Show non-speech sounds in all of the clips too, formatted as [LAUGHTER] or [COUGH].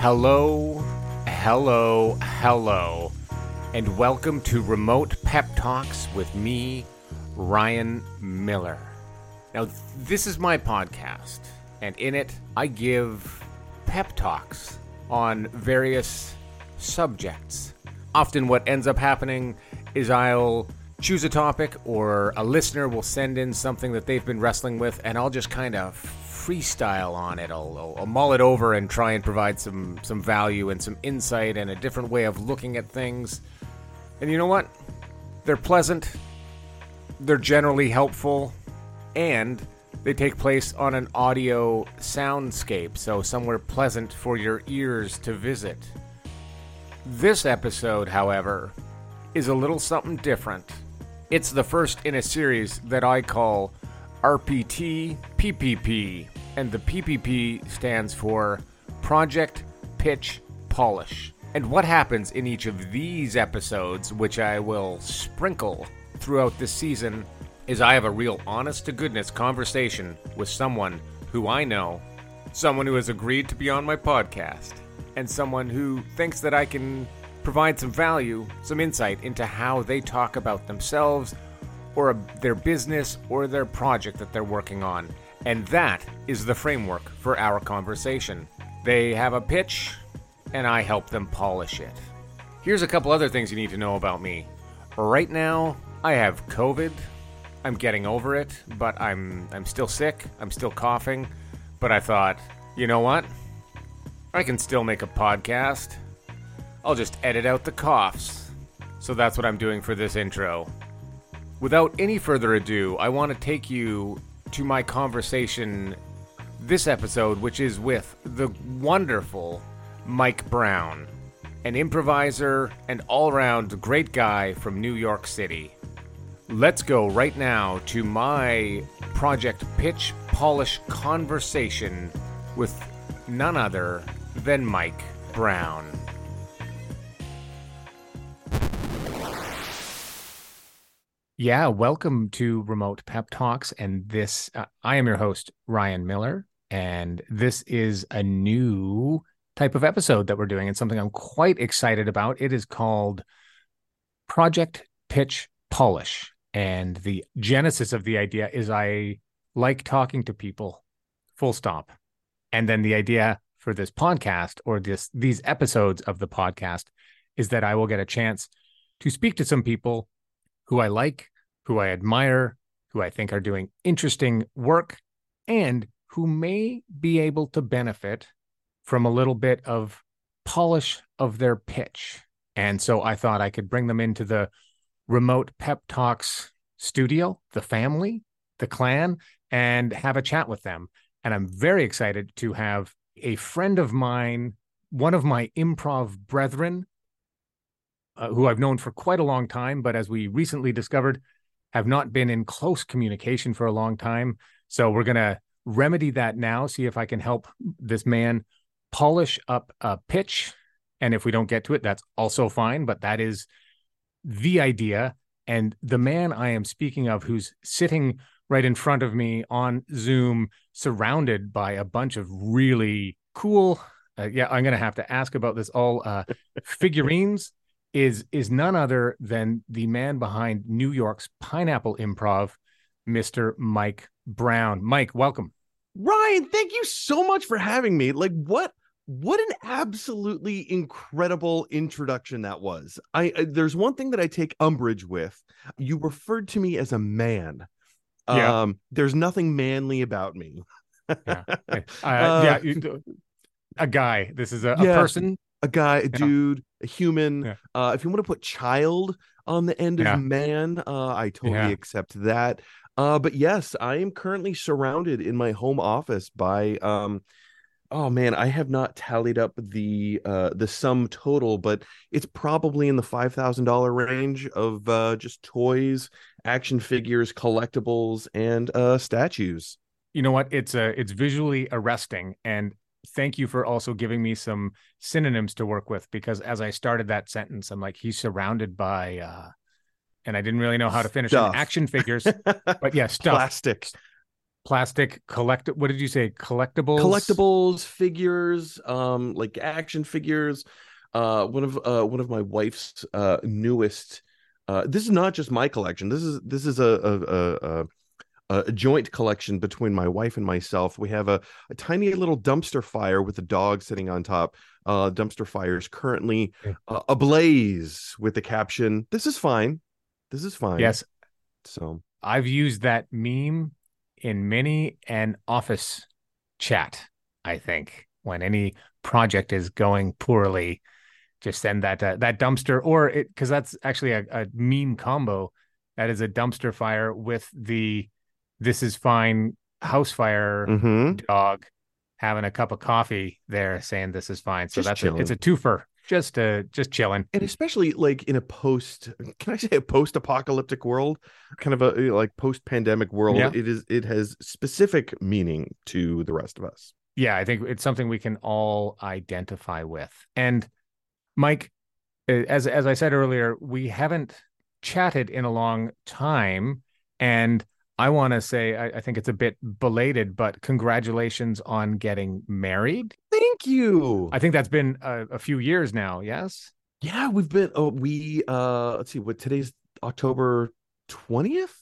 Hello, hello, hello, and welcome to Remote Pep Talks with me, Ryan Miller. Now, this is my podcast, and in it, I give pep talks on various subjects. Often, what ends up happening is I'll choose a topic, or a listener will send in something that they've been wrestling with, and I'll just kind of freestyle on it. I'll, I'll, mull it over and try and provide some some value and some insight and a different way of looking at things. And you know what? They're pleasant. They're generally helpful, and they take place on an audio soundscape, so somewhere pleasant for your ears to visit. This episode, however, is a little something different. It's the first in a series that I call RPT PPP and the PPP stands for Project Pitch Polish. And what happens in each of these episodes, which I will sprinkle throughout this season, is I have a real honest to goodness conversation with someone who I know, someone who has agreed to be on my podcast, and someone who thinks that I can provide some value, some insight into how they talk about themselves or their business or their project that they're working on. And that is the framework for our conversation. They have a pitch, and I help them polish it. Here's a couple other things you need to know about me. Right now, I have COVID. I'm getting over it, but I'm I'm still sick. I'm still coughing. But I thought, you know what? I can still make a podcast. I'll just edit out the coughs. So that's what I'm doing for this intro. Without any further ado, I want to take you to my conversation this episode, which is with the wonderful Mike Brown, an improviser and all around great guy from New York City. Let's go right now to my Project Pitch Polish conversation with none other than Mike Brown. Yeah, welcome to Remote Pep Talks. And this, uh, I am your host, Ryan Miller. And this is a new type of episode that we're doing and something I'm quite excited about. It is called Project Pitch Polish. And the genesis of the idea is I like talking to people, full stop. And then the idea for this podcast or this these episodes of the podcast is that I will get a chance to speak to some people who I like, who I admire, who I think are doing interesting work, and who may be able to benefit from a little bit of polish of their pitch. And so I thought I could bring them into the remote pep talks studio, the family, the clan, and have a chat with them. And I'm very excited to have a friend of mine, one of my improv brethren, uh, who I've known for quite a long time, but as we recently discovered, have not been in close communication for a long time. So we're going to remedy that now, see if I can help this man polish up a pitch. And if we don't get to it, that's also fine. But that is the idea. And the man I am speaking of, who's sitting right in front of me on Zoom, surrounded by a bunch of really cool. Uh, yeah, I'm going to have to ask about this all uh, figurines is is none other than the man behind New York's Pineapple Improv, Mr. Mike Brown. Mike, welcome. Ryan, thank you so much for having me. Like what what an absolutely incredible introduction that was. I, I there's one thing that I take umbrage with. You referred to me as a man. Yeah. Um there's nothing manly about me. yeah. [LAUGHS] Uh, uh, yeah, a guy. This is a, a yeah. person a guy, a yeah. dude, a human. Yeah. Uh, if you want to put child on the end yeah. of man, uh, I totally accept that. Uh, but yes, I am currently surrounded in my home office by um, oh man, I have not tallied up the uh the sum total, but it's probably in the five thousand dollar range of uh just toys, action figures, collectibles, and uh statues. You know what? It's uh it's visually arresting and thank you for also giving me some synonyms to work with because as I started that sentence, I'm like, he's surrounded by, uh, and I didn't really know how to finish it. Action figures, [LAUGHS] but yeah, stuff. Plastic. plastic collect what did you say collectibles collectibles figures um like action figures uh one of uh one of my wife's uh newest uh this is not just my collection this is this is a a, a, a joint collection between my wife and myself. We have a, a tiny little dumpster fire with a dog sitting on top uh dumpster fire is currently uh, ablaze with the caption this is fine. This is fine. Yes. So. I've used that meme in many an office chat, I think, when any project is going poorly, just send that uh, that dumpster or it because that's actually a, a meme combo. That is a dumpster fire with the this is fine house fire mm-hmm. dog having a cup of coffee there saying this is fine. So just that's a, it's a twofer just uh just chilling and especially like in a post can i say a post-apocalyptic world kind of a like post-pandemic world yeah. it is it has specific meaning to the rest of us yeah i think it's something we can all identify with and mike as as i said earlier we haven't chatted in a long time and I want to say I, I, think it's a bit belated, but congratulations on getting married. Thank you. I think that's been a, a few years now. Yes. Yeah, we've been. Oh, we uh, let's see. What today's October twentieth.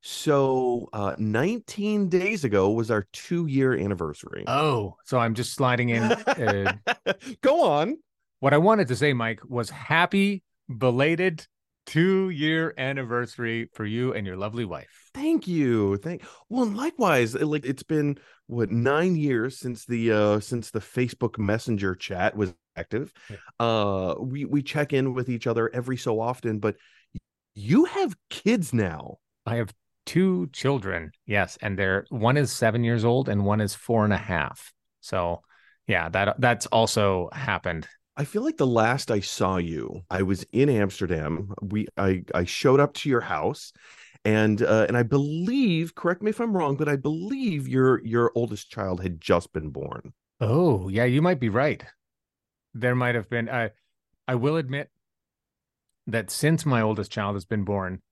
So, uh, 19 days ago was our two year anniversary. Oh, so I'm just sliding in. Uh, [LAUGHS] Go on. What I wanted to say, Mike, was happy belated two year anniversary for you and your lovely wife. Thank you. Thank well, likewise. Like it's been what nine years since the uh since the Facebook Messenger chat was active. Uh we we check in with each other every so often, but you have kids now. I have two children, yes, and they're one is seven years old and one is four and a half. So yeah, that that's also happened I feel like the last I saw you, I was in Amsterdam. We I I showed up to your house and uh, and I believe, correct me if I'm wrong, but I believe your your oldest child had just been born. Oh, yeah, you might be right. There might have been uh, I will admit that since my oldest child has been born,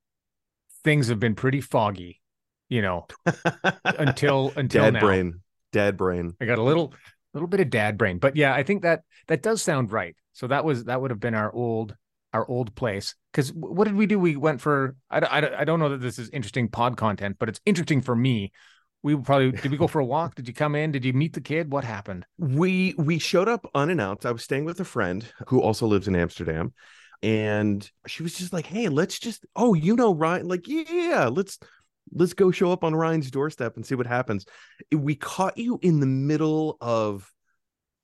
things have been pretty foggy, you know, [LAUGHS] until until Dad now. brain. Dad brain. I got a little little bit of dad brain. But yeah i think that that does sound right. So that was that would have been our old our old place. Because what did we do? We went for I, I, I don't know that this is interesting pod content but it's interesting for me. We probably did we go for a walk? Did you come in? Did you meet the kid? What happened? We we showed up unannounced. I was staying with a friend who also lives in amsterdam and she was just like hey let's just oh you know ryan like yeah let's let's go show up on Ryan's doorstep and see what happens. We caught you in the middle of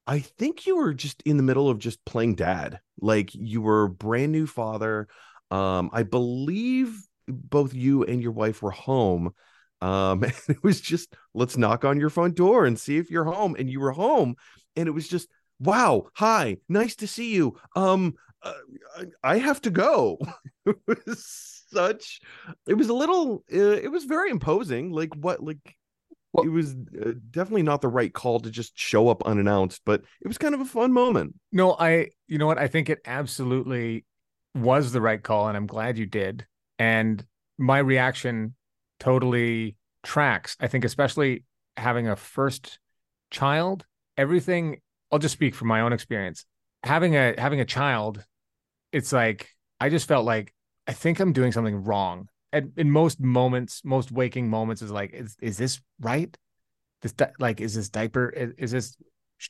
I think you were just in the middle of just playing dad. Like you were brand new father. Um I believe both you and your wife were home. Um [LAUGHS] and it was just let's knock on your front door and see if you're home and you were home and it was just wow, hi, nice to see you. Um uh, I have to go. [LAUGHS] it was such. It was a little uh, it was very imposing like what like well, it was uh, definitely not the right call to just show up unannounced but it was kind of a fun moment. No i you know what? I think it absolutely was the right call and i'm glad you did. And my reaction totally tracks. I think especially having a first child everything i'll just speak from my own experience. Having a having a child it's like i just felt like I think I'm doing something wrong. And in most moments, most waking moments, is like, is is this right? This di- like, is this diaper? Is, is, this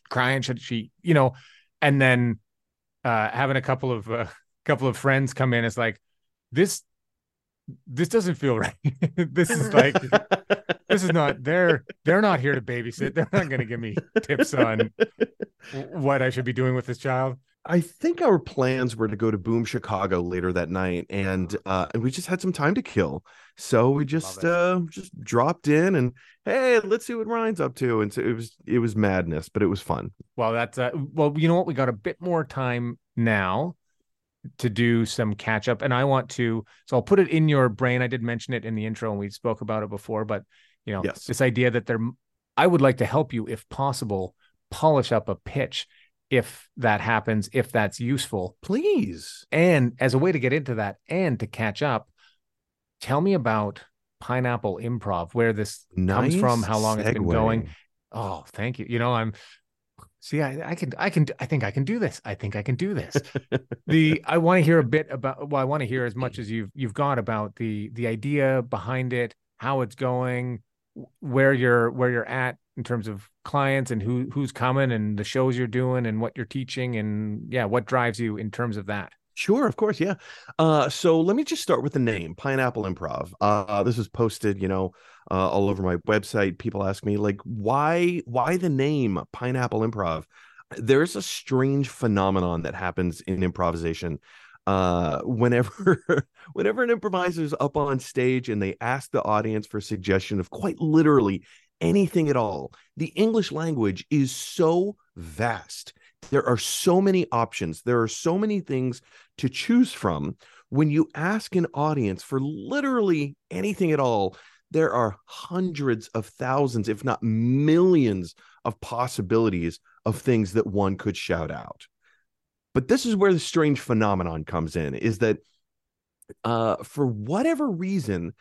crying? Should she, you know? And then uh, having a couple of uh, [LAUGHS] couple of friends come in, it's like this. This doesn't feel [LAUGHS] right. this is like this is not they're they're not here to babysit. They're not going to give me tips on [LAUGHS] what I should be doing with this child. I think our plans were to go to Boom Chicago later that night, and uh, and we just had some time to kill, so we just uh, just dropped in and hey, let's see what Ryan's up to, and so it was it was madness, but it was fun. Well, that's uh, well, you know what, we got a bit more time now to do some catch up, and I want to, so I'll put it in your brain. I did mention it in the intro, and we spoke about it before, but you know, yes. this idea that there, I would like to help you if possible, polish up a pitch if that happens, if that's useful. Please. And as a way to get into that and to catch up, tell me about pineapple improv, where this nice comes from, how long segue. it's been going. Oh, thank you. You know, I'm see, I, I can, I can, I think I can do this. I think I can do this. [LAUGHS] the I want to hear a bit about. Well, I want to hear as much as you've you've got about the the idea behind it, how it's going, where you're where you're at in terms of clients and who who's coming and the shows you're doing and what you're teaching and yeah, what drives you in terms of that. Sure, of course, yeah. Uh, so let me just start with the name, Pineapple Improv. Uh, this was posted, you know, uh, all over my website. People ask me like, why, why the name Pineapple Improv? There's a strange phenomenon that happens in improvisation. Uh, whenever, [LAUGHS] whenever an improviser is up on stage and they ask the audience for suggestion of quite literally anything at all, the English language is so vast there are so many options. There are so many things to choose from. When you ask an audience for literally anything at all, there are hundreds of thousands, if not millions, of possibilities of things that one could shout out. But this is where the strange phenomenon comes in is that uh, for whatever reason,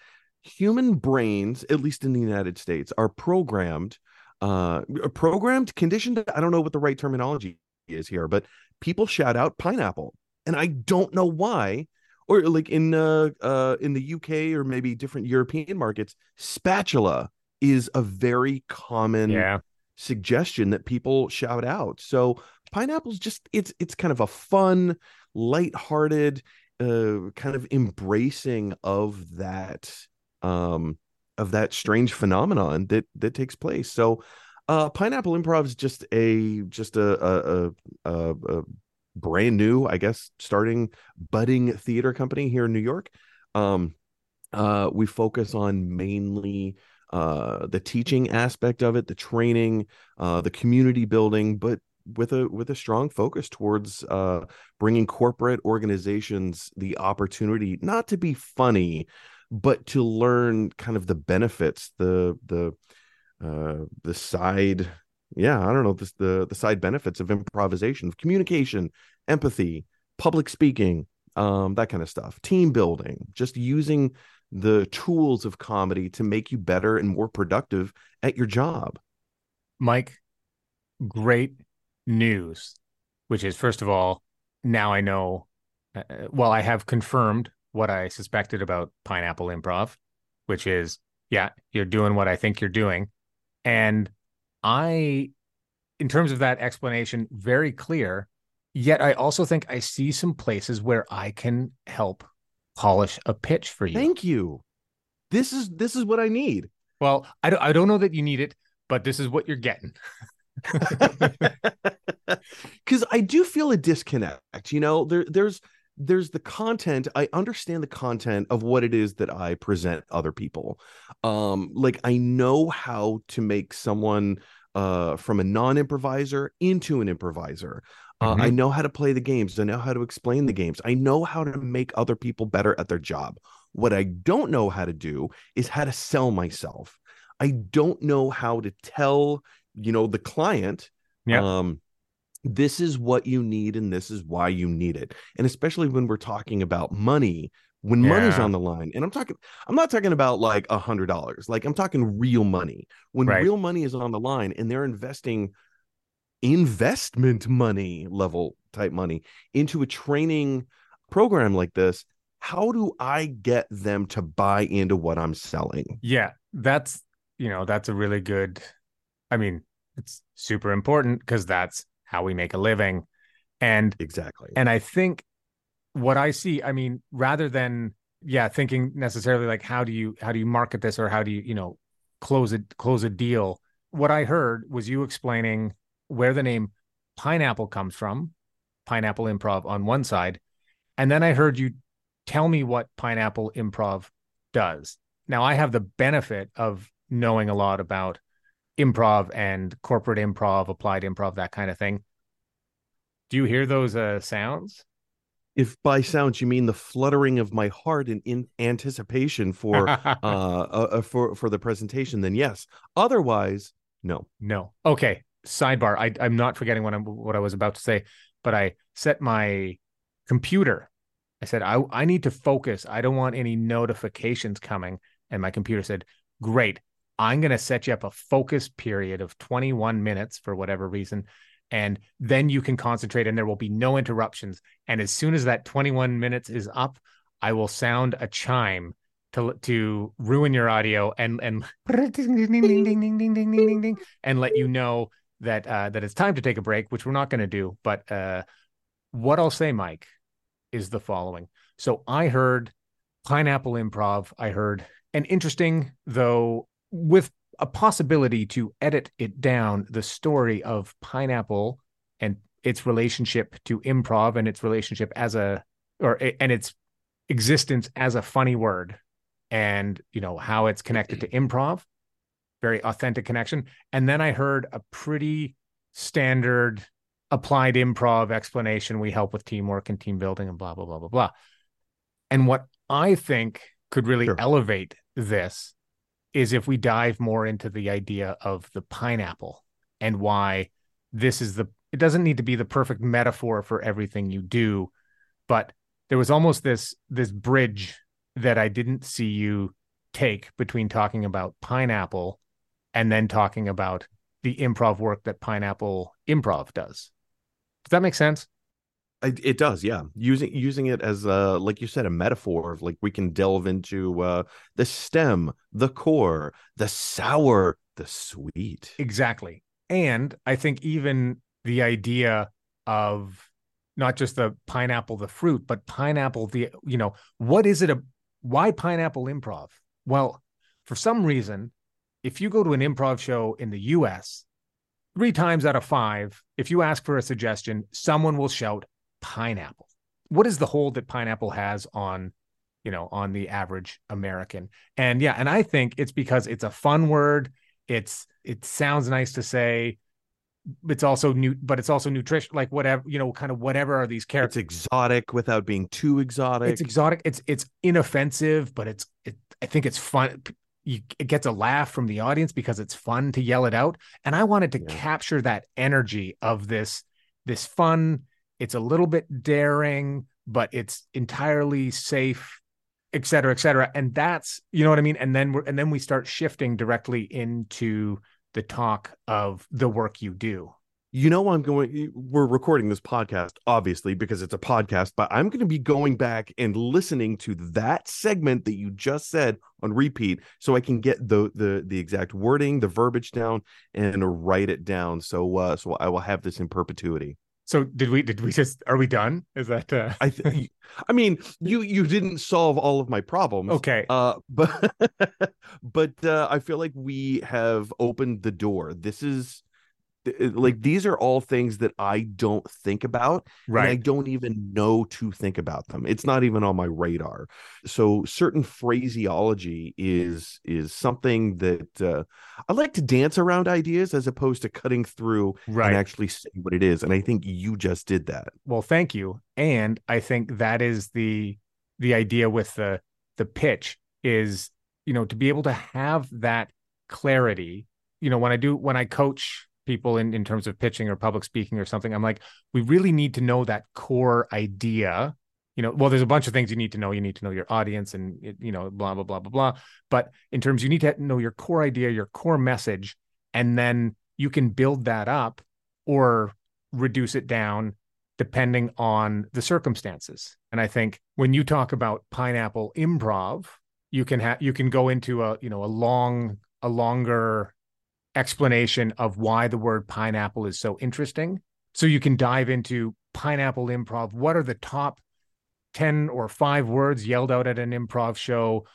human brains, at least in the United States, are programmed, uh, programmed, conditioned. I don't know what the right terminology is here, but people shout out pineapple, and I don't know why. Or like in uh, uh in the UK or maybe different European markets, spatula is a very common yeah. suggestion that people shout out. So pineapple's just it's it's kind of a fun, light-hearted, uh, kind of embracing of that um of that strange phenomenon that that takes place. So uh, Pineapple Improv is just a just a a, a a, brand new, I guess, starting budding theater company here in New York. Um, uh, we focus on mainly uh, the teaching aspect of it, the training, uh, the community building, but with a with a strong focus towards uh, bringing corporate organizations the opportunity not to be funny, but to learn kind of the benefits, the the uh, the side yeah i don't know this, the the side benefits of improvisation of communication empathy public speaking um that kind of stuff team building just using the tools of comedy to make you better and more productive at your job. Mike great news which is first of all now i know uh, well i have confirmed what i suspected about pineapple improv which is yeah you're doing what i think you're doing and I, in terms of that explanation, very clear. Yet I also think I see some places where I can help polish a pitch for you. Thank you. This is this is what I need. Well, I don't I don't know that you need it, but this is what you're getting. [LAUGHS] Cuz I do feel a disconnect. You know, there there's there's the content i understand the content of what it is that i present other people um like i know how to make someone uh from a non-improviser into an improviser uh, mm-hmm. i know how to play the games i know how to explain the games i know how to make other people better at their job what i don't know how to do is how to sell myself i don't know how to tell you know the client yeah. um this is what you need and this is why you need it and especially when we're talking about money when yeah. money's on the line and i'm talking i'm not talking about like a hundred dollars like i'm talking real money when right. real money is on the line and they're investing investment money level type money into a training program like this how do i get them to buy into what i'm selling yeah that's you know that's a really good i mean it's super important because that's how we make a living. And exactly. And I think what I see, I mean, rather than yeah, thinking necessarily like how do you how do you market this or how do you, you know, close it close a deal. What I heard was you explaining where the name pineapple comes from, pineapple improv on one side. And then I heard you tell me what pineapple improv does. Now I have the benefit of knowing a lot about improv and corporate improv, applied improv, that kind of thing. Do you hear those uh, sounds? If by sounds you mean the fluttering of my heart in, in anticipation for [LAUGHS] uh, uh, uh, for for the presentation, then yes. Otherwise, no. No. Okay. Sidebar. I, I'm not forgetting what I'm what I was about to say, but I set my computer. I said I I need to focus. I don't want any notifications coming And my computer said, Great. I'm going to set you up a focus period of 21 minutes for whatever reason. And then you can concentrate and there will be no interruptions. And as soon as that 21 minutes is up, I will sound a chime to to ruin your audio and and [LAUGHS] and let you know that uh, that it's time to take a break, which we're not going to do. But uh, what I'll say, Mike, is the following. So I heard pineapple improv. I heard an interesting, though, with a possibility to edit it down, the story of pineapple and its relationship to improv and its relationship as a or and its existence as a funny word and you know how it's connected to improv. Very authentic connection. And then i heard a pretty standard applied improv explanation. We help with teamwork and team building and blah blah blah blah blah. And what i think could really sure. elevate this is if we dive more into the idea of the pineapple and why this is the it doesn't need to be the perfect metaphor for everything you do but there was almost this this bridge that I didn't see you take between talking about pineapple and then talking about the improv work that pineapple improv does. Does that make sense? It does, yeah. Using using it as a like you said, a metaphor of like we can delve into uh the stem, the core, the sour, the sweet. Exactly. And I think even the idea of not just the pineapple, the fruit, but pineapple, the you know, what is it a why pineapple improv? Well, for some reason, if you go to an improv show in the US, three times out of five, if you ask for a suggestion, someone will shout pineapple. What is the hold that pineapple has on, you know, on the average American? And yeah, and I think it's because it's a fun word. It's it sounds nice to say it's also new but it's also nutrition like whatever you know kind of whatever are these characters it's exotic without being too exotic it's exotic it's it's inoffensive but it's it, i think it's fun you, it gets a laugh from the audience because it's fun to yell it out and i wanted to yeah. capture that energy of this this fun it's a little bit daring but it's entirely safe et cetera et cetera. And that's you know what i mean? And then we're and then we start shifting directly into the talk of the work you do. You know i'm going we're recording this podcast obviously because it's a podcast but i'm going to be going back and listening to that segment that you just said on repeat so i can get the the the exact wording the verbiage down and write it down. So uh so i will have this in perpetuity so did we did we just are we done? Is that uh i th- i mean you you didn't solve all of my problems. Okay. Uh [LAUGHS] but but uh i feel like we have opened the door. This is like these are all things that I don't think about right I don't even know to think about them. It's not even on my radar. So certain phraseology is is something that uh, I like to dance around ideas as opposed to cutting through right. and actually say what it is and I think you just did that. Well thank you and I think that is the the idea with the the pitch is you know to be able to have that clarity you know when I do when I coach people in, in terms of pitching or public speaking or something i'm like we really need to know that core idea. You know well there's a bunch of things you need to know. You need to know your audience and you know blah blah blah blah blah. But in terms you need to know your core idea your core message and then you can build that up or reduce it down depending on the circumstances. And i think when you talk about pineapple improv you can have you can go into a you know a long a longer explanation of why the word pineapple is so interesting. So you can dive into pineapple improv. What are the top 10 or five words yelled out at an improv show?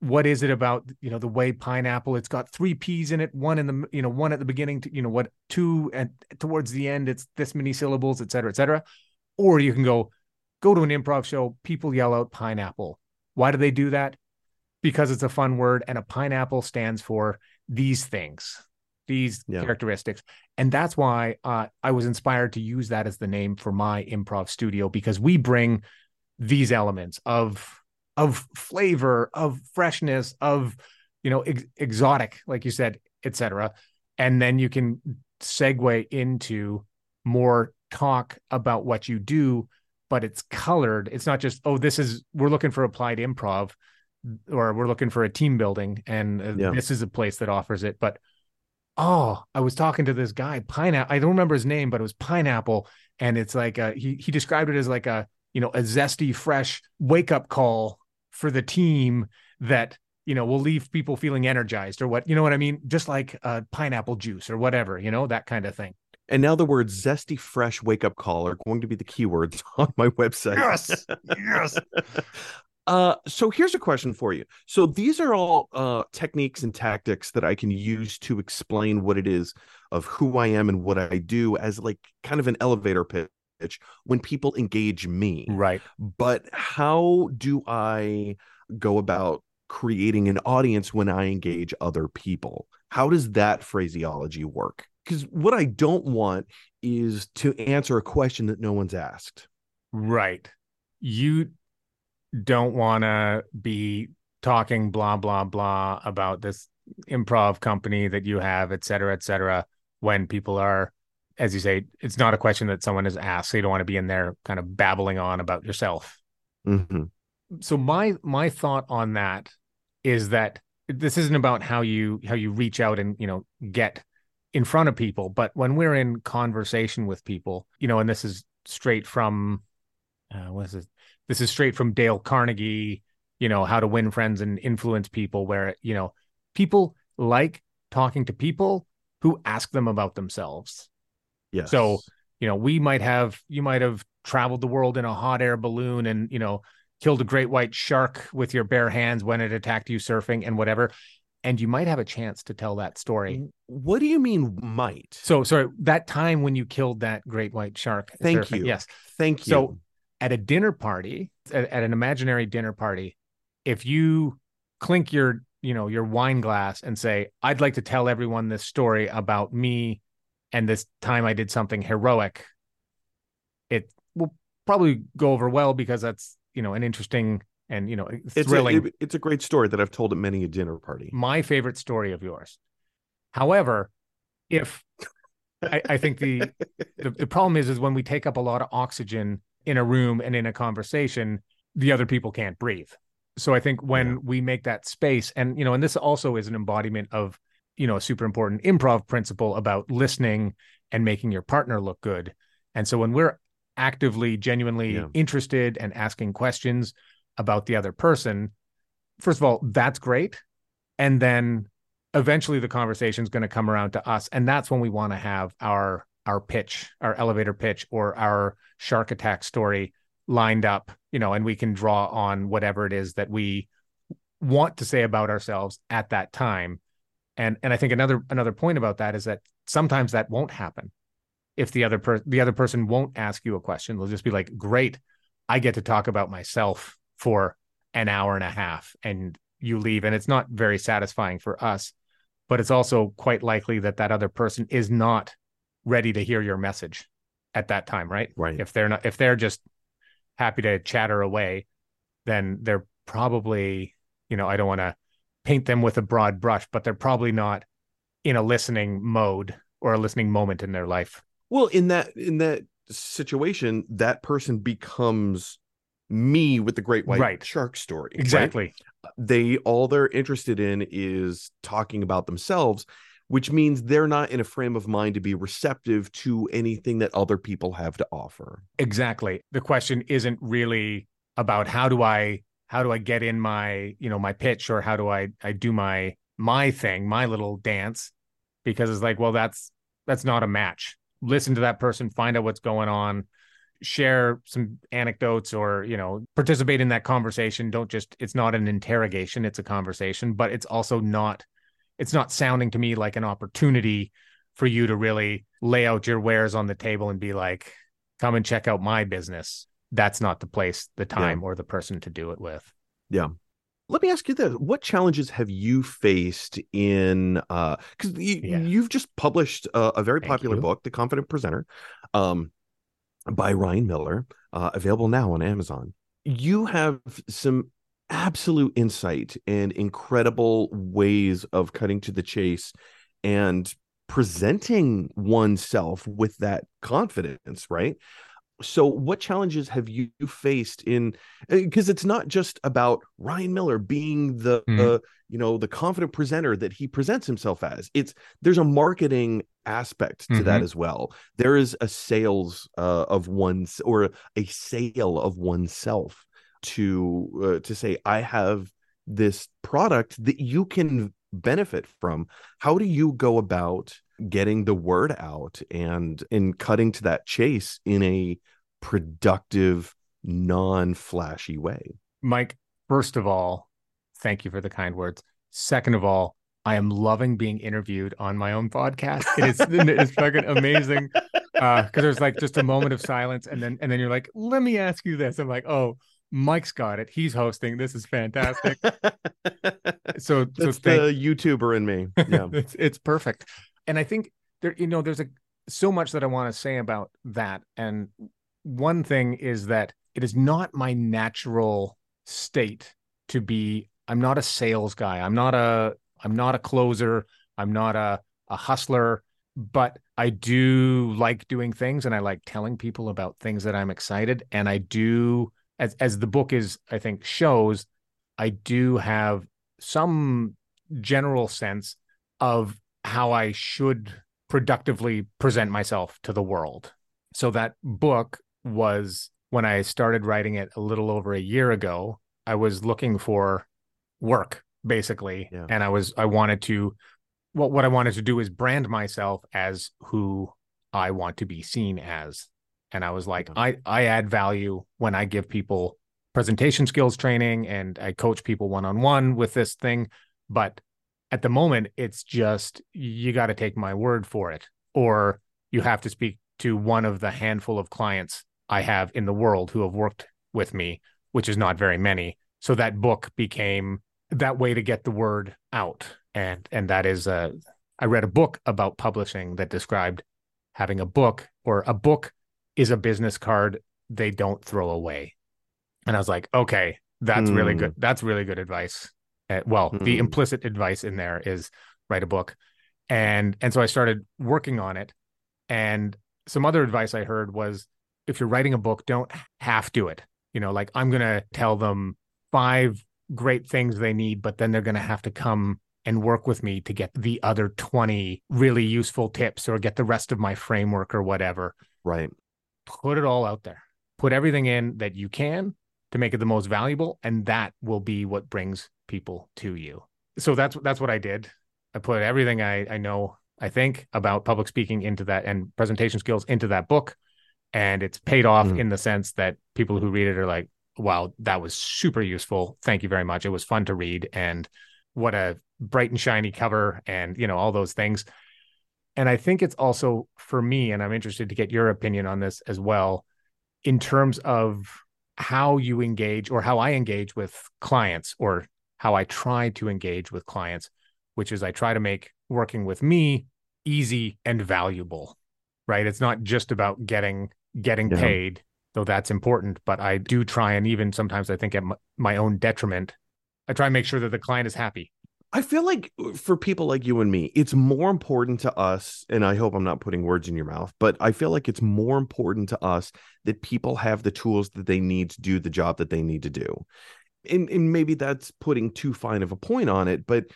What is it about, you know, the way pineapple, it's got three P's in it, one in the, you know, one at the beginning, to, you know, what two and towards the end, it's this many syllables, et cetera, et cetera. Or you can go, go to an improv show, people yell out pineapple. Why do they do that? Because it's a fun word and a pineapple stands for these things these yeah. characteristics and that's why uh, i was inspired to use that as the name for my improv studio because we bring these elements of of flavor of freshness of you know ex- exotic like you said etc and then you can segue into more talk about what you do but it's colored it's not just oh this is we're looking for applied improv or we're looking for a team building and uh, yeah. this is a place that offers it but oh i was talking to this guy pineapple i don't remember his name but it was pineapple and it's like a, he he described it as like a you know a zesty fresh wake up call for the team that you know will leave people feeling energized or what you know what i mean? Just like uh, pineapple juice or whatever you know that kind of thing. And now the words zesty fresh wake up call are going to be the keywords [LAUGHS] on my website. Yes yes [LAUGHS] Uh, so here's a question for you. So these are all uh, techniques and tactics that I can use to explain what it is of who I am and what I do as like kind of an elevator pitch when people engage me. Right. But how do I go about creating an audience when I engage other people? How does that phraseology work? Because what I don't want is to answer a question that no one's asked. Right. You don't want to be talking blah blah blah about this improv company that you have et cetera et cetera when people are as you say it's not a question that someone has asked so you don't want to be in there kind of babbling on about yourself mm-hmm. so my my thought on that is that this isn't about how you how you reach out and you know get in front of people but when we're in conversation with people you know and this is straight from uh, what is it this is straight from Dale Carnegie, you know, how to win friends and influence people, where, you know, people like talking to people who ask them about themselves. Yes. So, you know, we might have, you might have traveled the world in a hot air balloon and, you know, killed a great white shark with your bare hands when it attacked you surfing and whatever. And you might have a chance to tell that story. What do you mean might? So sorry, that time when you killed that great white shark. Thank surfing, you. Yes. Thank you. So at a dinner party, at, at an imaginary dinner party, if you clink your you know your wine glass and say i'd like to tell everyone this story about me and this time i did something heroic it will probably go over well because that's you know an interesting and you know thrilling it's a, it, it's a great story that i've told at many a dinner party. My favorite story of yours. However if I, I think the, the the problem is is when we take up a lot of oxygen in a room and in a conversation, the other people can't breathe. So I think when yeah. we make that space, and you know, and this also is an embodiment of you know a super important improv principle about listening and making your partner look good. And so when we're actively, genuinely yeah. interested and asking questions about the other person, first of all, that's great. And then eventually the conversation is going to come around to us. And that's when we want to have our our pitch, our elevator pitch, or our shark attack story lined up, you know, and we can draw on whatever it is that we want to say about ourselves at that time. And and I think another another point about that is that sometimes that won't happen. If the other person the other person won't ask you a question, they'll just be like, "Great, I get to talk about myself for an hour and a half," and you leave, and it's not very satisfying for us. But it's also quite likely that that other person is not ready to hear your message at that time, right? Right. If they're not, if they're just happy to chatter away, then they're probably, you know, I don't want to paint them with a broad brush, but they're probably not in a listening mode or a listening moment in their life. Well, in that in that situation, that person becomes me with the great white right. shark story. Exactly. Right? They all they're interested in is talking about themselves which means they're not in a frame of mind to be receptive to anything that other people have to offer. Exactly. The question isn't really about how do I how do I get in my, you know, my pitch or how do I I do my my thing, my little dance because it's like, well that's that's not a match. Listen to that person, find out what's going on, share some anecdotes or, you know, participate in that conversation. Don't just it's not an interrogation, it's a conversation, but it's also not it's not sounding to me like an opportunity for you to really lay out your wares on the table and be like, come and check out my business. That's not the place, the time, yeah. or the person to do it with. Yeah. Let me ask you this. What challenges have you faced in uh because you, yeah. you've just published a, a very Thank popular you. book, The Confident Presenter, um, by Ryan Miller, uh, available now on Amazon. You have some absolute insight and incredible ways of cutting to the chase and presenting oneself with that confidence, right? so what challenges have you faced in because uh, it's not just about ryan miller being the mm-hmm. uh, you know the confident presenter that he presents himself as it's there's a marketing aspect to mm-hmm. that as well there is a sales uh, of one's or a sale of oneself to uh, to say i have this product that you can benefit from how do you go about getting the word out and in cutting to that chase in a productive non-flashy way mike first of all thank you for the kind words second of all I am loving being interviewed on my own podcast. It is it's fucking amazing. Uh, because there's like just a moment of silence, and then and then you're like, let me ask you this. I'm like, oh, Mike's got it. He's hosting. This is fantastic. [LAUGHS] so that's so the YouTuber in me. [LAUGHS] Yeah, it's, it's perfect. And I think there, you know, there's a so much that I want to say about that. And one thing is that it is not my natural state to be. I'm not a sales guy. I'm not a I'm not a closer. I'm not a, a hustler, but I do like doing things and I like telling people about things that I'm excited. And I do, as, as the book is, I think, shows, I do have some general sense of how I should productively present myself to the world. So that book was when I started writing it a little over a year ago, I was looking for work basically. Yeah. And I was I wanted to what what I wanted to do is brand myself as who I want to be seen as. And I was like, I I add value when I give people presentation skills training and I coach people one on one with this thing. But at the moment, it's just you got to take my word for it, or you have to speak to one of the handful of clients I have in the world who have worked with me, which is not very many. So that book became that way to get the word out and and that is uh i read a book about publishing that described having a book or a book is a business card they don't throw away and i was like okay that's mm. really good hmm. that's really good advice uh, well mm. the hmm. implicit advice in there is write a book and and so i started working on it and some other advice i heard was if you're writing a book don't half do it you know like i'm going to tell them five great things they need, but then they're going to have to come and work with me to get the other 20 really useful tips or get the rest of my framework or whatever. Right. Put it all out there. Put everything in that you can to make it the most valuable and that will be what brings people to you. So that's that's what I did. I put everything I I know I think about public speaking into that and presentation skills into that book and it's paid off mm. in the sense that people who read it are like wow, that was super useful. Thank you very much. It was fun to read and what a bright and shiny cover and, you know, all those things. And I think it's also for me, and I'm interested to get your opinion on this as well, in terms of how you engage or how I engage with clients or how I try to engage with clients, which is I try to make working with me easy and valuable, right? It's not just about getting getting yeah. paid though that's important. But I do try, and even sometimes I think at my own detriment, I try and make sure that the client is happy. I feel like uh, for people like you and me, it's more important to us, and I hope I'm not putting words in your mouth, but I feel like it's more important to us that people have the tools that they need to do the job that they need to do. And, and maybe that's putting too fine of a point on it, but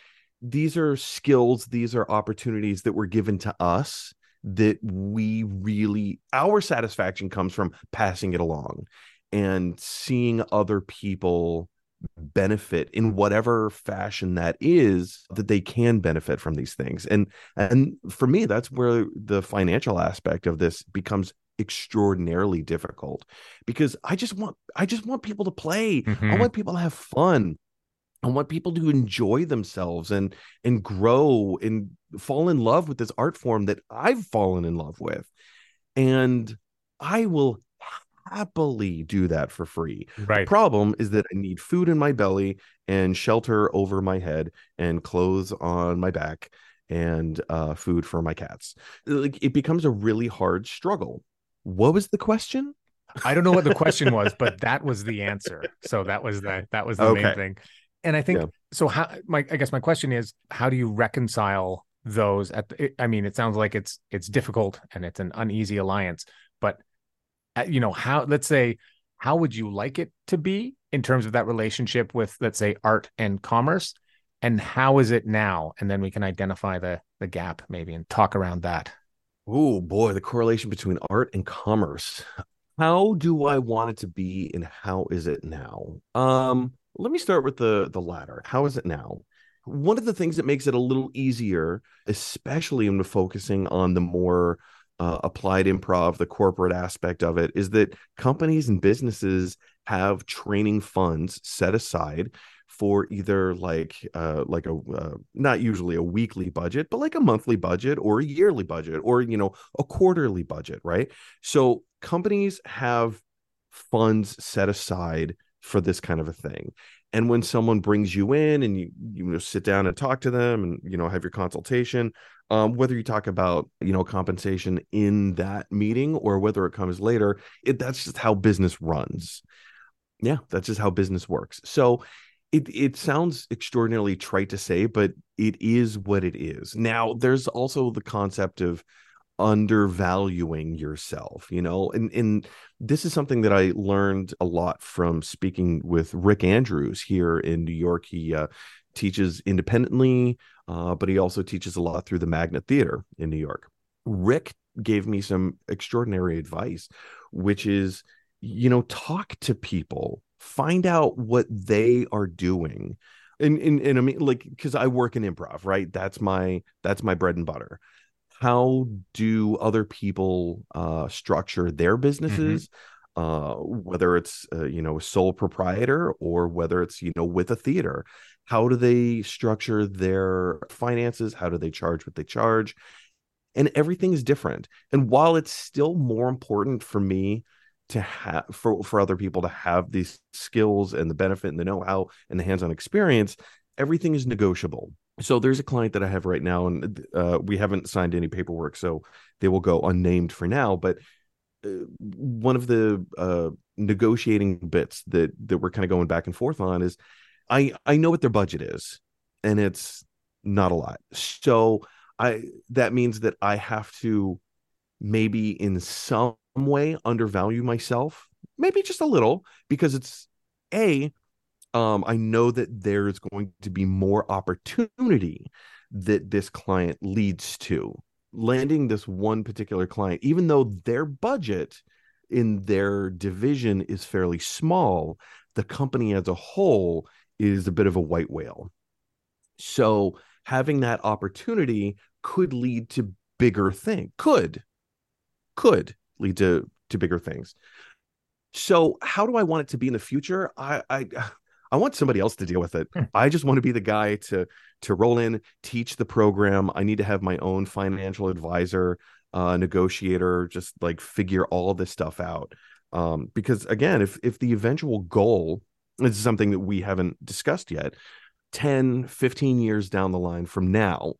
these are skills, these are opportunities that were given to us that we really our satisfaction comes from passing it along and seeing other people benefit in whatever fashion that is that they can benefit from these things and and for me that's where the financial aspect of this becomes extraordinarily difficult because i just want i just want people to play mm-hmm. i want people to have fun I want people to enjoy themselves and and grow and fall in love with this art form that I've fallen in love with. And I will happily do that for free. Right. The problem is that I need food in my belly and shelter over my head and clothes on my back and uh, food for my cats. Like it becomes a really hard struggle. What was the question? I don't know what the question was, [LAUGHS] but that was the answer. So that was the that was the okay. main thing and I think yeah. so. How my I guess my question is, how do you reconcile those? At the, I mean, it sounds like it's it's difficult and it's an uneasy alliance, but you know, how, let's say, how would you like it to be in terms of that relationship with, let's say, art and commerce? And how is it now? And then we can identify the the gap maybe and talk around that. Oh boy, the correlation between art and commerce. How do I want it to be and how is it now? Um, let me start with the the latter. How is it now? One of the things that makes it a little easier, especially in focusing on the more uh, applied improv, the corporate aspect of it, is that companies and businesses have training funds set aside for either like uh like a uh, not usually a weekly budget but like a monthly budget or a yearly budget or you know a quarterly budget right? So companies have funds set aside for this kind of a thing and when someone brings you in and you you know sit down and talk to them and you know have your consultation um, whether you talk about you know compensation in that meeting or whether it comes later it that's just how business runs yeah that's just how business works so it it sounds extraordinarily trite to say, but it is what it is. Now, there's also the concept of undervaluing yourself, you know, and and this is something that I learned a lot from speaking with Rick Andrews here in New York. He uh, teaches independently, uh, but he also teaches a lot through the Magnet Theater in New York. Rick gave me some extraordinary advice, which is, you know, talk to people find out what they are doing and and, and i mean like because i work in improv right that's my that's my bread and butter how do other people uh structure their businesses mm-hmm. uh whether it's uh, you know a sole proprietor or whether it's you know with a theater? How do they structure their finances? How do they charge what they charge? And everything is different. And while it's still more important for me to have for for other people to have these skills and the benefit and the know-how and the hands-on experience everything is negotiable so there's a client that i have right now and uh, we haven't signed any paperwork so they will go unnamed for now but uh, one of the uh, negotiating bits that that we're kind of going back and forth on is i i know what their budget is and it's not a lot. So i that means that i have to maybe in some way undervalue myself, maybe just a little, because it's a um, I know that there's going to be more opportunity that this client leads to landing this one particular client, even though their budget in their division is fairly small, the company as a whole is a bit of a white whale. So having that opportunity could lead to bigger thing. Could, could lead to to bigger things. So how do I want it to be in the future? I I I want somebody else to deal with it. Hmm. I just want to be the guy to to roll in, teach the program. I need to have my own financial advisor, uh, negotiator, just like figure all this stuff out. Um, because again, if if the eventual goal is something that we haven't discussed yet, 10, 15 years down the line from now,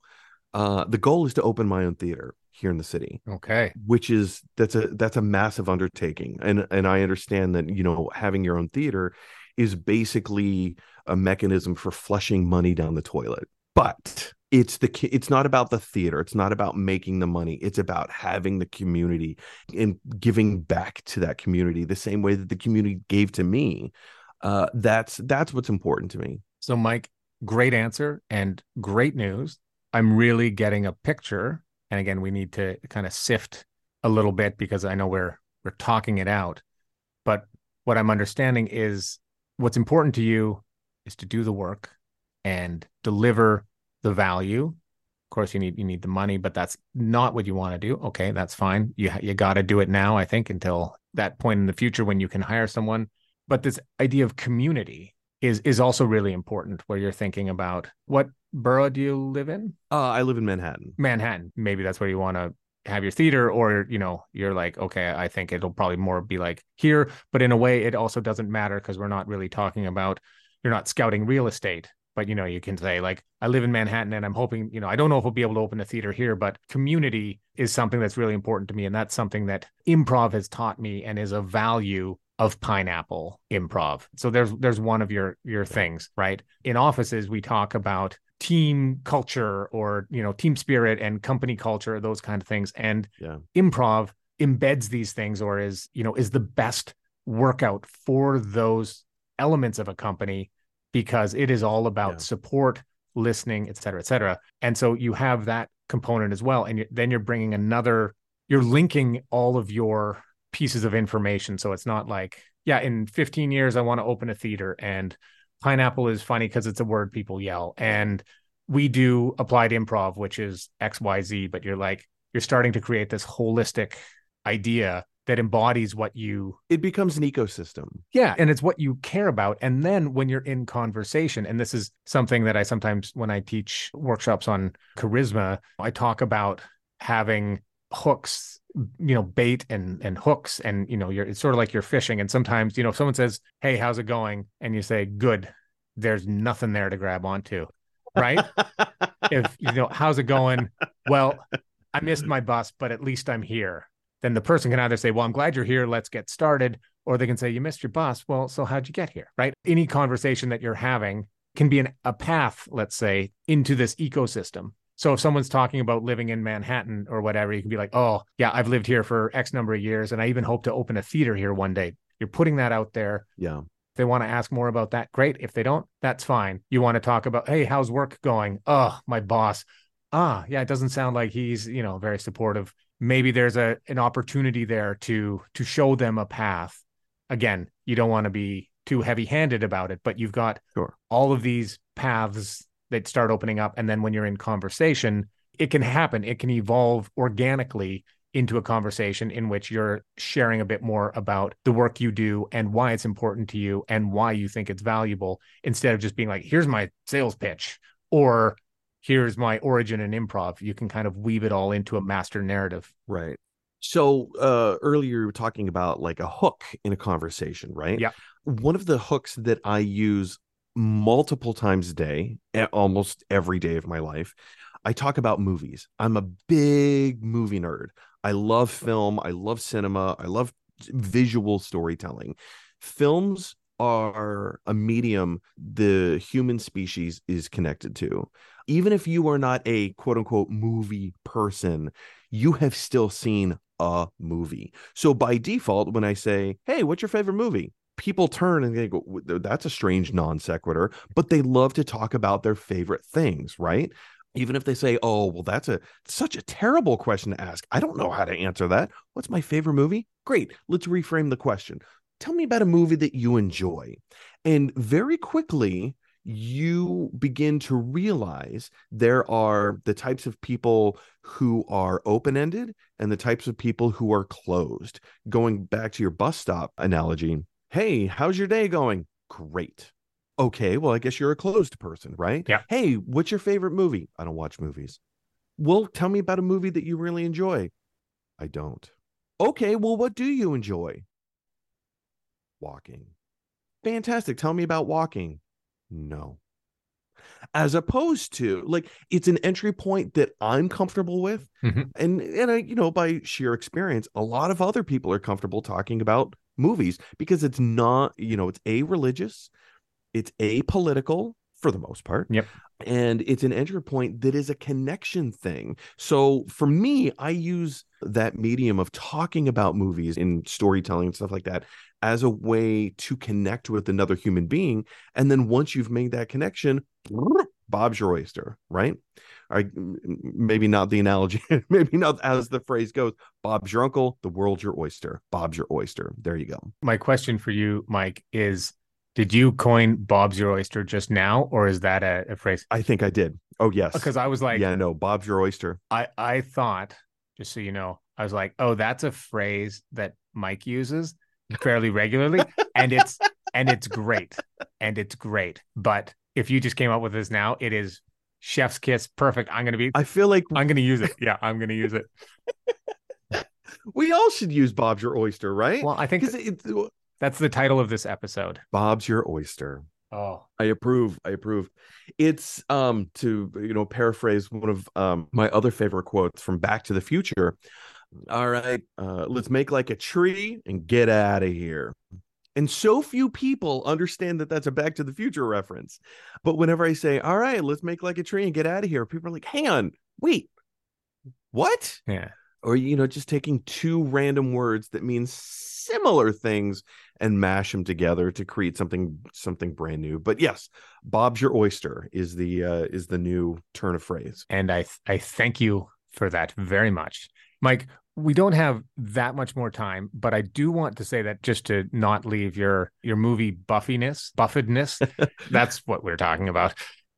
uh, the goal is to open my own theater here in the city. Okay. Which is that's a that's a massive undertaking. And and I understand that, you know, having your own theater is basically a mechanism for flushing money down the toilet. But it's the it's not about the theater. It's not about making the money. It's about having the community and giving back to that community the same way that the community gave to me. Uh, that's that's what's important to me. So, Mike, great answer and great news. I'm really getting a picture and again we need to kind of sift a little bit because i know we're we're talking it out but what i'm understanding is what's important to you is to do the work and deliver the value of course you need you need the money but that's not what you want to do okay that's fine you you got to do it now i think until that point in the future when you can hire someone but this idea of community is is also really important where you're thinking about what borough do you live in? Uh, I live in Manhattan. Manhattan. Maybe that's where you want to have your theater, or you know, you're like, okay, I think it'll probably more be like here, but in a way, it also doesn't matter because we're not really talking about you're not scouting real estate. But you know, you can say like, I live in Manhattan, and I'm hoping, you know, I don't know if we'll be able to open a theater here, but community is something that's really important to me, and that's something that improv has taught me and is a value of pineapple improv. So there's there's one of your your things, right? In offices we talk about team culture or you know team spirit and company culture those kind of things and yeah. improv embeds these things or is, you know, is the best workout for those elements of a company because it is all about yeah. support, listening, et cetera, et cetera. And so you have that component as well. And you, then you're bringing another, you're linking all of your pieces of information. So it's not like, yeah, in 15 years, I want to open a theater and pineapple is funny because it's a word people yell. And we do applied improv, which is XYZ, but you're like, you're starting to create this holistic idea that embodies what you it becomes an ecosystem yeah and it's what you care about and then when you're in conversation and this is something that i sometimes when i teach workshops on charisma i talk about having hooks you know bait and and hooks and you know you're it's sort of like you're fishing. And sometimes you know if someone says hey how's it going? and you say good there's nothing there to grab onto right? [LAUGHS] If you know how's it going? Well i missed my bus but at least i'm here. Then the person can either say well i'm glad you're here let's get started or they can say you missed your bus. Well so how'd you get here? Right? Any conversation that you're having can be an, a path let's say into this ecosystem so if someone's talking about living in Manhattan or whatever, you can be like, oh, yeah, I've lived here for X number of years and I even hope to open a theater here one day. You're putting that out there. Yeah. If they want to ask more about that, great. If they don't, that's fine. You want to talk about, hey, how's work going? Oh, my boss. Ah, yeah, it doesn't sound like he's, you know, very supportive. Maybe there's a an opportunity there to to show them a path. Again, you don't want to be too heavy-handed about it, but you've got sure. all of these paths that start opening up. And then when you're in conversation, it can happen. It can evolve organically into a conversation in which you're sharing a bit more about the work you do and why it's important to you and why you think it's valuable instead of just being like, here's my sales pitch or here's my origin in improv. You can kind of weave it all into a master narrative. Right. So uh earlier you were talking about like a hook in a conversation, right? Yeah. One of the hooks that I use multiple times a day, almost every day of my life. I talk about movies. I'm a big movie nerd. I love film. I love cinema. I love visual storytelling. Films are a medium the human species is connected to. Even if you are not a quote unquote movie person, you have still seen a movie. So by default, when I say, Hey, what's your favorite movie? People turn and they go, that's a strange non sequitur, but they love to talk about their favorite things, right? Even if they say, oh, well, that's a such a terrible question to ask. I don't know how to answer that. What's my favorite movie? Great. Let's reframe the question. Tell me about a movie that you enjoy. And very quickly, you begin to realize there are the types of people who are open ended and the types of people who are closed. Going back to your bus stop analogy, Hey, how's your day going? Great. Okay, well, I guess you're a closed person, right? Yeah. Hey, what's your favorite movie? I don't watch movies. Well, tell me about a movie that you really enjoy. I don't. Okay, well, what do you enjoy? Walking. Fantastic. Tell me about walking. No. As opposed to like it's an entry point that I'm comfortable with. Mm-hmm. And and I, you know, by sheer experience, a lot of other people are comfortable talking about movies because it's not, you know, it's a religious, it's a political for the most part. Yep. And it's an entry point that is a connection thing. So for me, I use that medium of talking about movies and storytelling and stuff like that as a way to connect with another human being. And then once you've made that connection, Bob's your oyster, right? I maybe not the analogy, [LAUGHS] maybe not as the phrase goes. Bob's your uncle, the world's your oyster. Bob's your oyster. There you go. My question for you, Mike, is did you coin Bob's your oyster just now, or is that a, a phrase? I think I did. Oh yes. Because I was like, yeah, no, Bob's your oyster. I I thought, just so you know, I was like, oh, that's a phrase that Mike uses fairly regularly, and it's and it's great, and it's great. But if you just came up with this now, it is chef's kiss. Perfect. I'm gonna be. I feel like I'm gonna use it. Yeah, I'm gonna use it. [LAUGHS] we all should use Bob's your oyster, right? Well, I think it, that's the title of this episode. Bob's your oyster. Oh, I approve. I approve. It's um to you know paraphrase one of um my other favorite quotes from Back to the Future. All right, uh, let's make like a tree and get out of here. And so few people understand that that's a Back to the Future reference. But whenever I say, all right, let's make like a tree and get out of here, people are like, hang on, wait, what? Yeah. or you know just taking two random words that mean similar things and mash them together to create something something brand new but yes bob's your oyster is the uh is the new turn of phrase and i i thank you for that very much mike we don't have that much more time but i do want to say that just to not leave your your movie buffiness buffedness [LAUGHS] that's what we're talking about.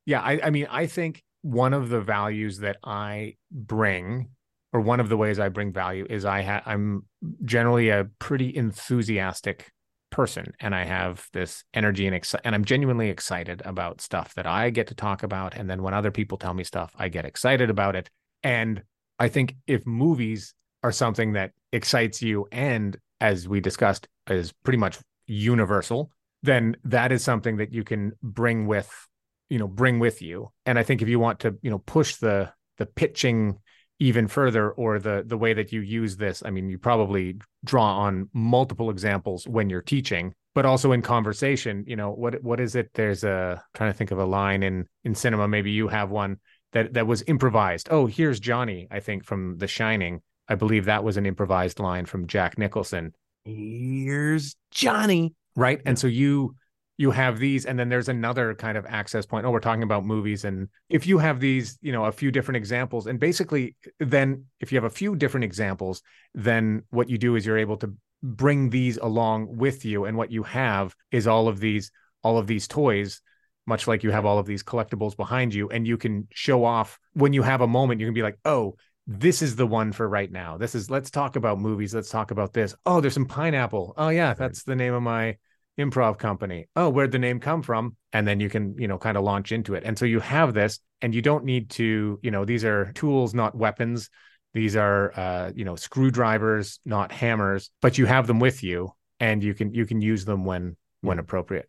Yeah I, I mean i think one of the values that i bring or one of the ways I bring value is I ha- I'm generally a pretty enthusiastic person and I have this energy and exci- and I'm genuinely excited about stuff that I get to talk about and then when other people tell me stuff I get excited about it. And I think if movies are something that excites you and as we discussed is pretty much universal then that is something that you can bring with you know bring with you. And I think if you want to you know push the the pitching even further or the the way that you use this i mean you probably draw on multiple examples when you're teaching but also in conversation you know what what is it? There's a trying to think of a line in in cinema maybe you have one that that was improvised. Oh here's johnny i think from the shining i believe that was an improvised line from jack nicholson. Here's johnny. Right? And so you you have these and then there's another kind of access point. Oh we're talking about movies and if you have these you know a few different examples and basically then if you have a few different examples then what you do is you're able to bring these along with you and what you have is all of these all of these toys much like you have all of these collectibles behind you and you can show off when you have a moment you can be like oh this is the one for right now this is let's talk about movies let's talk about this oh there's some pineapple oh yeah that's the name of my improv company. Oh, where'd the name come from? And then you can, you know, kind of launch into it. And so you have this, and you don't need to, you know, these are tools, not weapons. These are, uh, you know, screwdrivers, not hammers, but you have them with you, and you can you can use them when when appropriate.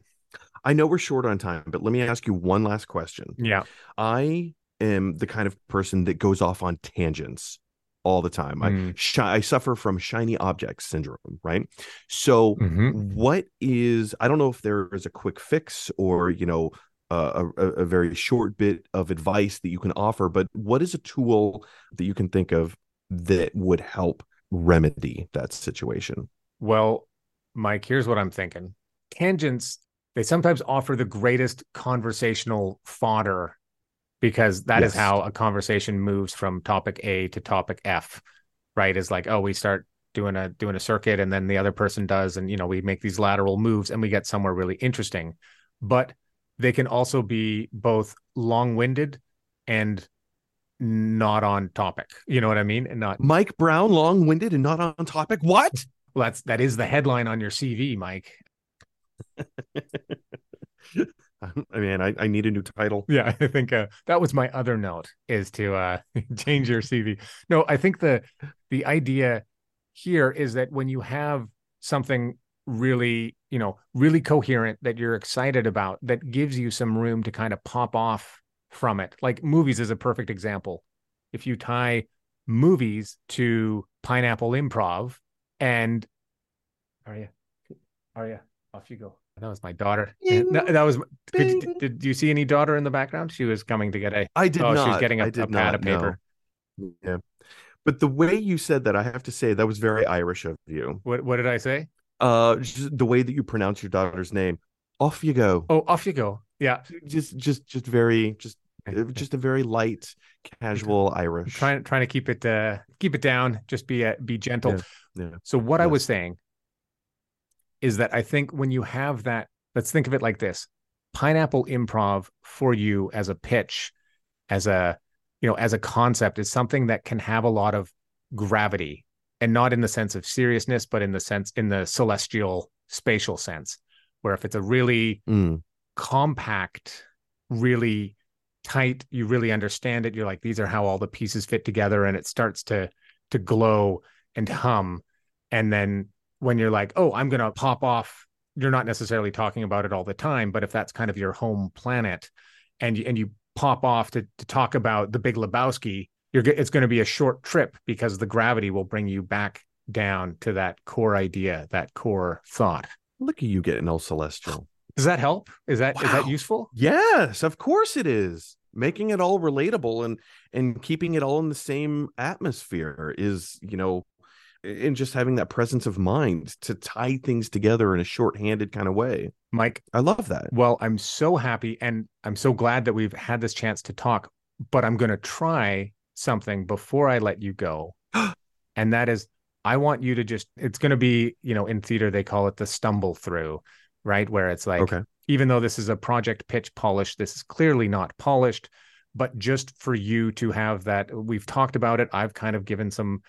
I know we're short on time, but let me ask you one last question. Yeah, I am the kind of person that goes off on tangents all the time. Mm. I sh- I suffer from shiny object syndrome, right? So mm-hmm. what is I don't know if there is a quick fix or you know uh, a, a very short bit of advice that you can offer, but what is a tool that you can think of that would help remedy that situation? Well, Mike, here's what I'm thinking. Tangents they sometimes offer the greatest conversational fodder because that yes. is how a conversation moves from topic A to topic F, right? Is like, oh, we start doing a doing a circuit and then the other person does and you know we make these lateral moves and we get somewhere really interesting. But they can also be both long-winded and not on topic. You know what i mean? And not mike brown long-winded and not on topic? What? Well that's that is the headline on your cv mike [LAUGHS] [LAUGHS] I mean, I, I need a new title. Yeah, [LAUGHS] I think uh, that was my other note is to uh, [LAUGHS] change your CV. No, I think the the idea here is that when you have something really, you know, really coherent that you're excited about, that gives you some room to kind of pop off from it. Like movies is a perfect example. If you tie movies to pineapple improv, and are you, are you off you go. That was my daughter. That, that was. Did, did, you see any daughter in the background? She was coming to get a. I did oh, not. She was getting a, a pad not, of paper. No. Yeah, but the way you said that, I have to say that was very Irish of you. What What did I say? Uh, the way that you pronounce your daughter's name. Off you go. Oh, off you go. Yeah. Just, just, just very, just, just a very light, casual Irish. trying, trying to keep it, uh, keep it down. Just be, uh, be gentle. Yeah. yeah. So what yes. I was saying is that I think when you have that, let's think of it like this pineapple improv for you as a pitch, as a, you know, as a concept is something that can have a lot of gravity and not in the sense of seriousness, but in the sense, in the celestial spatial sense, where if it's a really mm. compact, really tight, you really understand it. You're like, these are how all the pieces fit together, and it starts to to glow and hum. And then when you're like, oh, I'm going to pop off, you're not necessarily talking about it all the time, but if that's kind of your home planet and you, and you pop off to, to talk about the big Lebowski, you're it's going to be a short trip because the gravity will bring you back down to that core idea, that core thought. Look at you getting all celestial. Does that help? Is that wow. is that useful? Yes, of course it is. making it all relatable and and keeping it all in the same atmosphere is you know and just having that presence of mind to tie things together in a shorthanded kind of way mike i love that well i'm so happy and i'm so glad that we've had this chance to talk but i'm going to try something before i let you go [GASPS] and that is i want you to just it's going to be you know in theater they call it the stumble through right where it's like okay even though this is a project pitch polished, this is clearly not polished. But just for you to have that, we've talked about it. I've kind of given some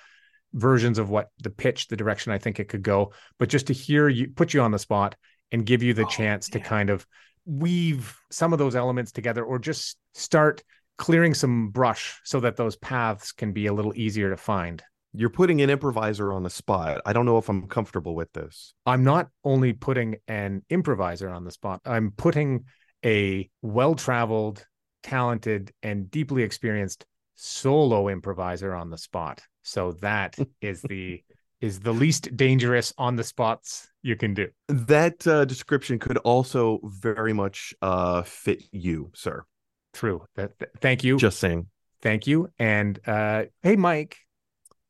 versions of what the pitch, the direction I think it could go. But just to hear you put you on the spot and give you the oh, chance to kind of weave some of those elements together or just start clearing some brush so that those paths can be a little easier to find you're putting an improviser on the spot. I don't know if I'm comfortable with this. I'm not only putting an improviser on the spot, I'm putting a well traveled, talented, and deeply experienced solo improviser on the spot. So that [LAUGHS] is the is the least dangerous on the spots you can do. That uh, description could also very much uh, fit you, sir. True. That, th- thank you. Just saying. Thank you. And uh, hey, Mike,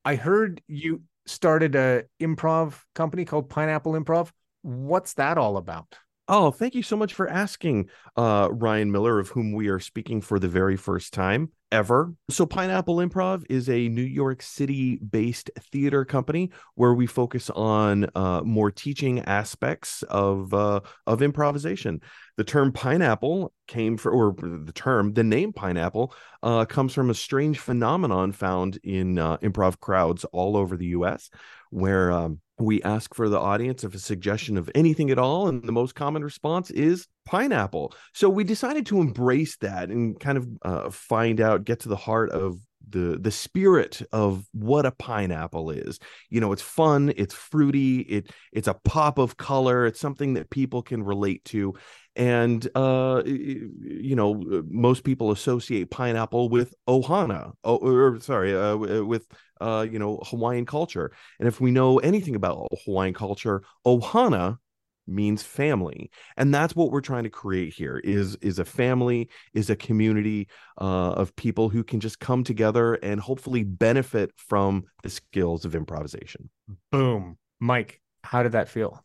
I heard you started a improv company called Pineapple Improv. What's that all about? Oh, thank you so much for asking, uh, Ryan Miller, of whom we are speaking for the very first time ever. So, Pineapple Improv is a New York City based theater company where we focus on uh, more teaching aspects of uh, of improvisation. The term pineapple came for, or the term, the name pineapple uh, comes from a strange phenomenon found in uh, improv crowds all over the U.S., where um, we ask for the audience of a suggestion of anything at all and the most common response is pineapple. So we decided to embrace that and kind of uh, find out get to the heart of the the spirit of what a pineapple is. You know it's fun it's fruity it it's a pop of color it's something that people can relate to. And uh you know most people associate pineapple with ohana oh, or sorry uh, with uh you know hawaiian culture. And if we know anything about hawaiian culture ohana means family. And that's what we're trying to create here is is a family is a community uh, of people who can just come together and hopefully benefit from the skills of improvisation. Boom. Mike how did that feel?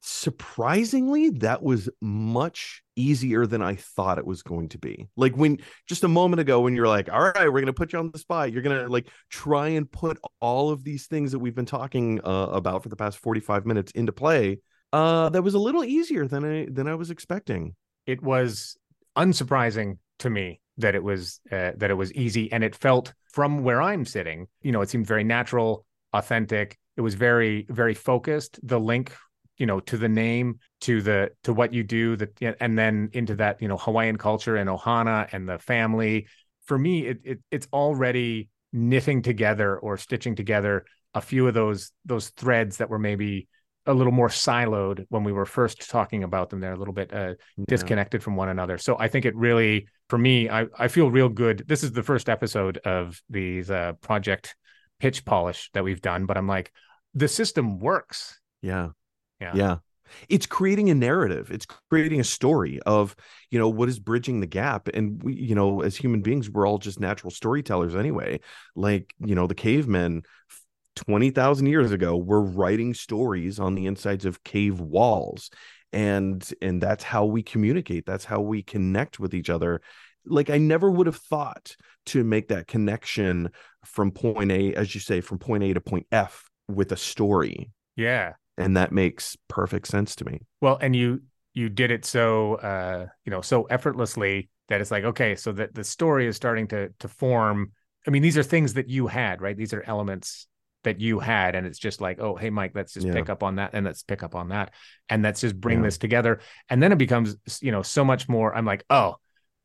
Surprisingly that was much easier than i thought it was going to be. Like when just a moment ago when you're like all right we're going to put you on the spot you're going to like try and put all of these things that we've been talking uh, about for the past 45 minutes into play uh, that was a little easier than I than I was expecting. It was unsurprising to me that it was uh, that it was easy, and it felt from where I'm sitting. You know, it seemed very natural, authentic. It was very very focused. The link, you know, to the name, to the to what you do, that and then into that you know Hawaiian culture and Ohana and the family. For me, it, it it's already knitting together or stitching together a few of those those threads that were maybe a little more siloed when we were first talking about them. They're a little bit uh, yeah. disconnected from one another. So I think it really, for me, I, I feel real good. This is the first episode of these uh, project pitch polish that we've done, but I'm like, the system works. Yeah. Yeah. Yeah. It's creating a narrative. It's creating a story of, you know, what is bridging the gap. And we, you know, as human beings, we're all just natural storytellers anyway. Like, you know, the cavemen 20,000 years ago were writing stories on the insides of cave walls and and that's how we communicate that's how we connect with each other. Like i never would have thought to make that connection from point a as you say from point a to point f with a story. Yeah. And that makes perfect sense to me. Well and you you did it so uh you know so effortlessly that it's like okay so that the story is starting to to form. I mean these are things that you had right? These are elements that you had and it's just like oh hey mike let's just yeah. pick up on that and let's pick up on that and let's just bring yeah. this together and then it becomes you know so much more i'm like oh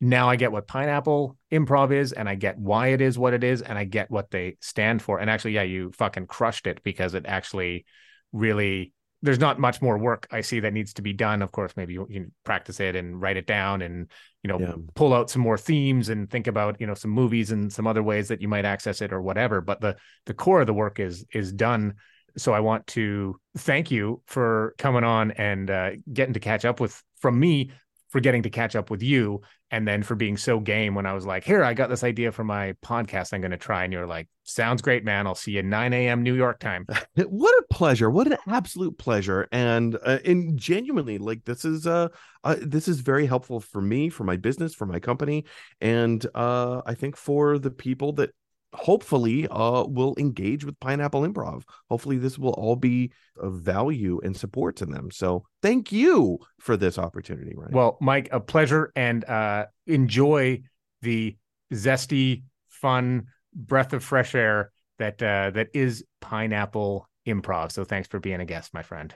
now i get what pineapple improv is and i get why it is what it is and i get what they stand for and actually yeah you fucking crushed it because it actually really there's not much more work I see that needs to be done. Of course, maybe you, you practice it and write it down and you know yeah. pull out some more themes and think about you know some movies and some other ways that you might access it or whatever. But the the core of the work is is done. So I want to thank you for coming on and uh, getting to catch up with from me forgetting to catch up with you and then for being so game when I was like, here, I got this idea for my podcast I'm going to try. And you're like, sounds great, man. I'll see you 9 a.m. New York time. [LAUGHS] what a pleasure. What an absolute pleasure. And, uh, and genuinely like this is, uh, uh, this is very helpful for me, for my business, for my company. And, uh, I think for the people that hopefully uh will engage with pineapple improv. Hopefully this will all be of value and support to them. So thank you for this opportunity right well mike a pleasure and uh enjoy the zesty fun breath of fresh air that uh that is pineapple improv. So thanks for being a guest my friend.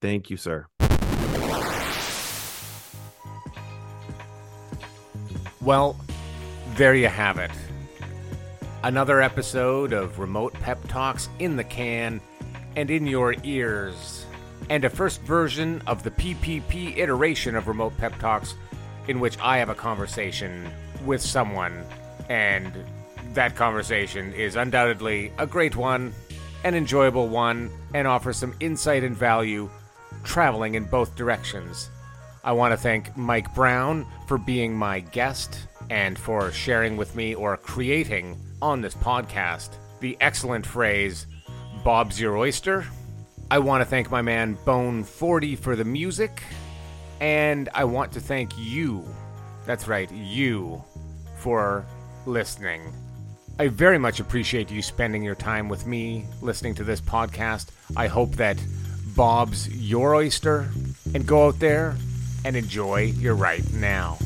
Thank you sir. Well there you have it Another episode of Remote Pep Talks in the can and in your ears. And a first version of the PPP iteration of Remote Pep Talks in which I have a conversation with someone. And that conversation is undoubtedly a great one, an enjoyable one, and offers some insight and value traveling in both directions. I want to thank Mike Brown for being my guest and for sharing with me or creating on this podcast the excellent phrase, Bob's your oyster. I want to thank my man Bone 40 for the music, and I want to thank you, that's right, you, for listening. I very much appreciate you spending your time with me listening to this podcast. I hope that Bob's your oyster, and go out there and enjoy your right now.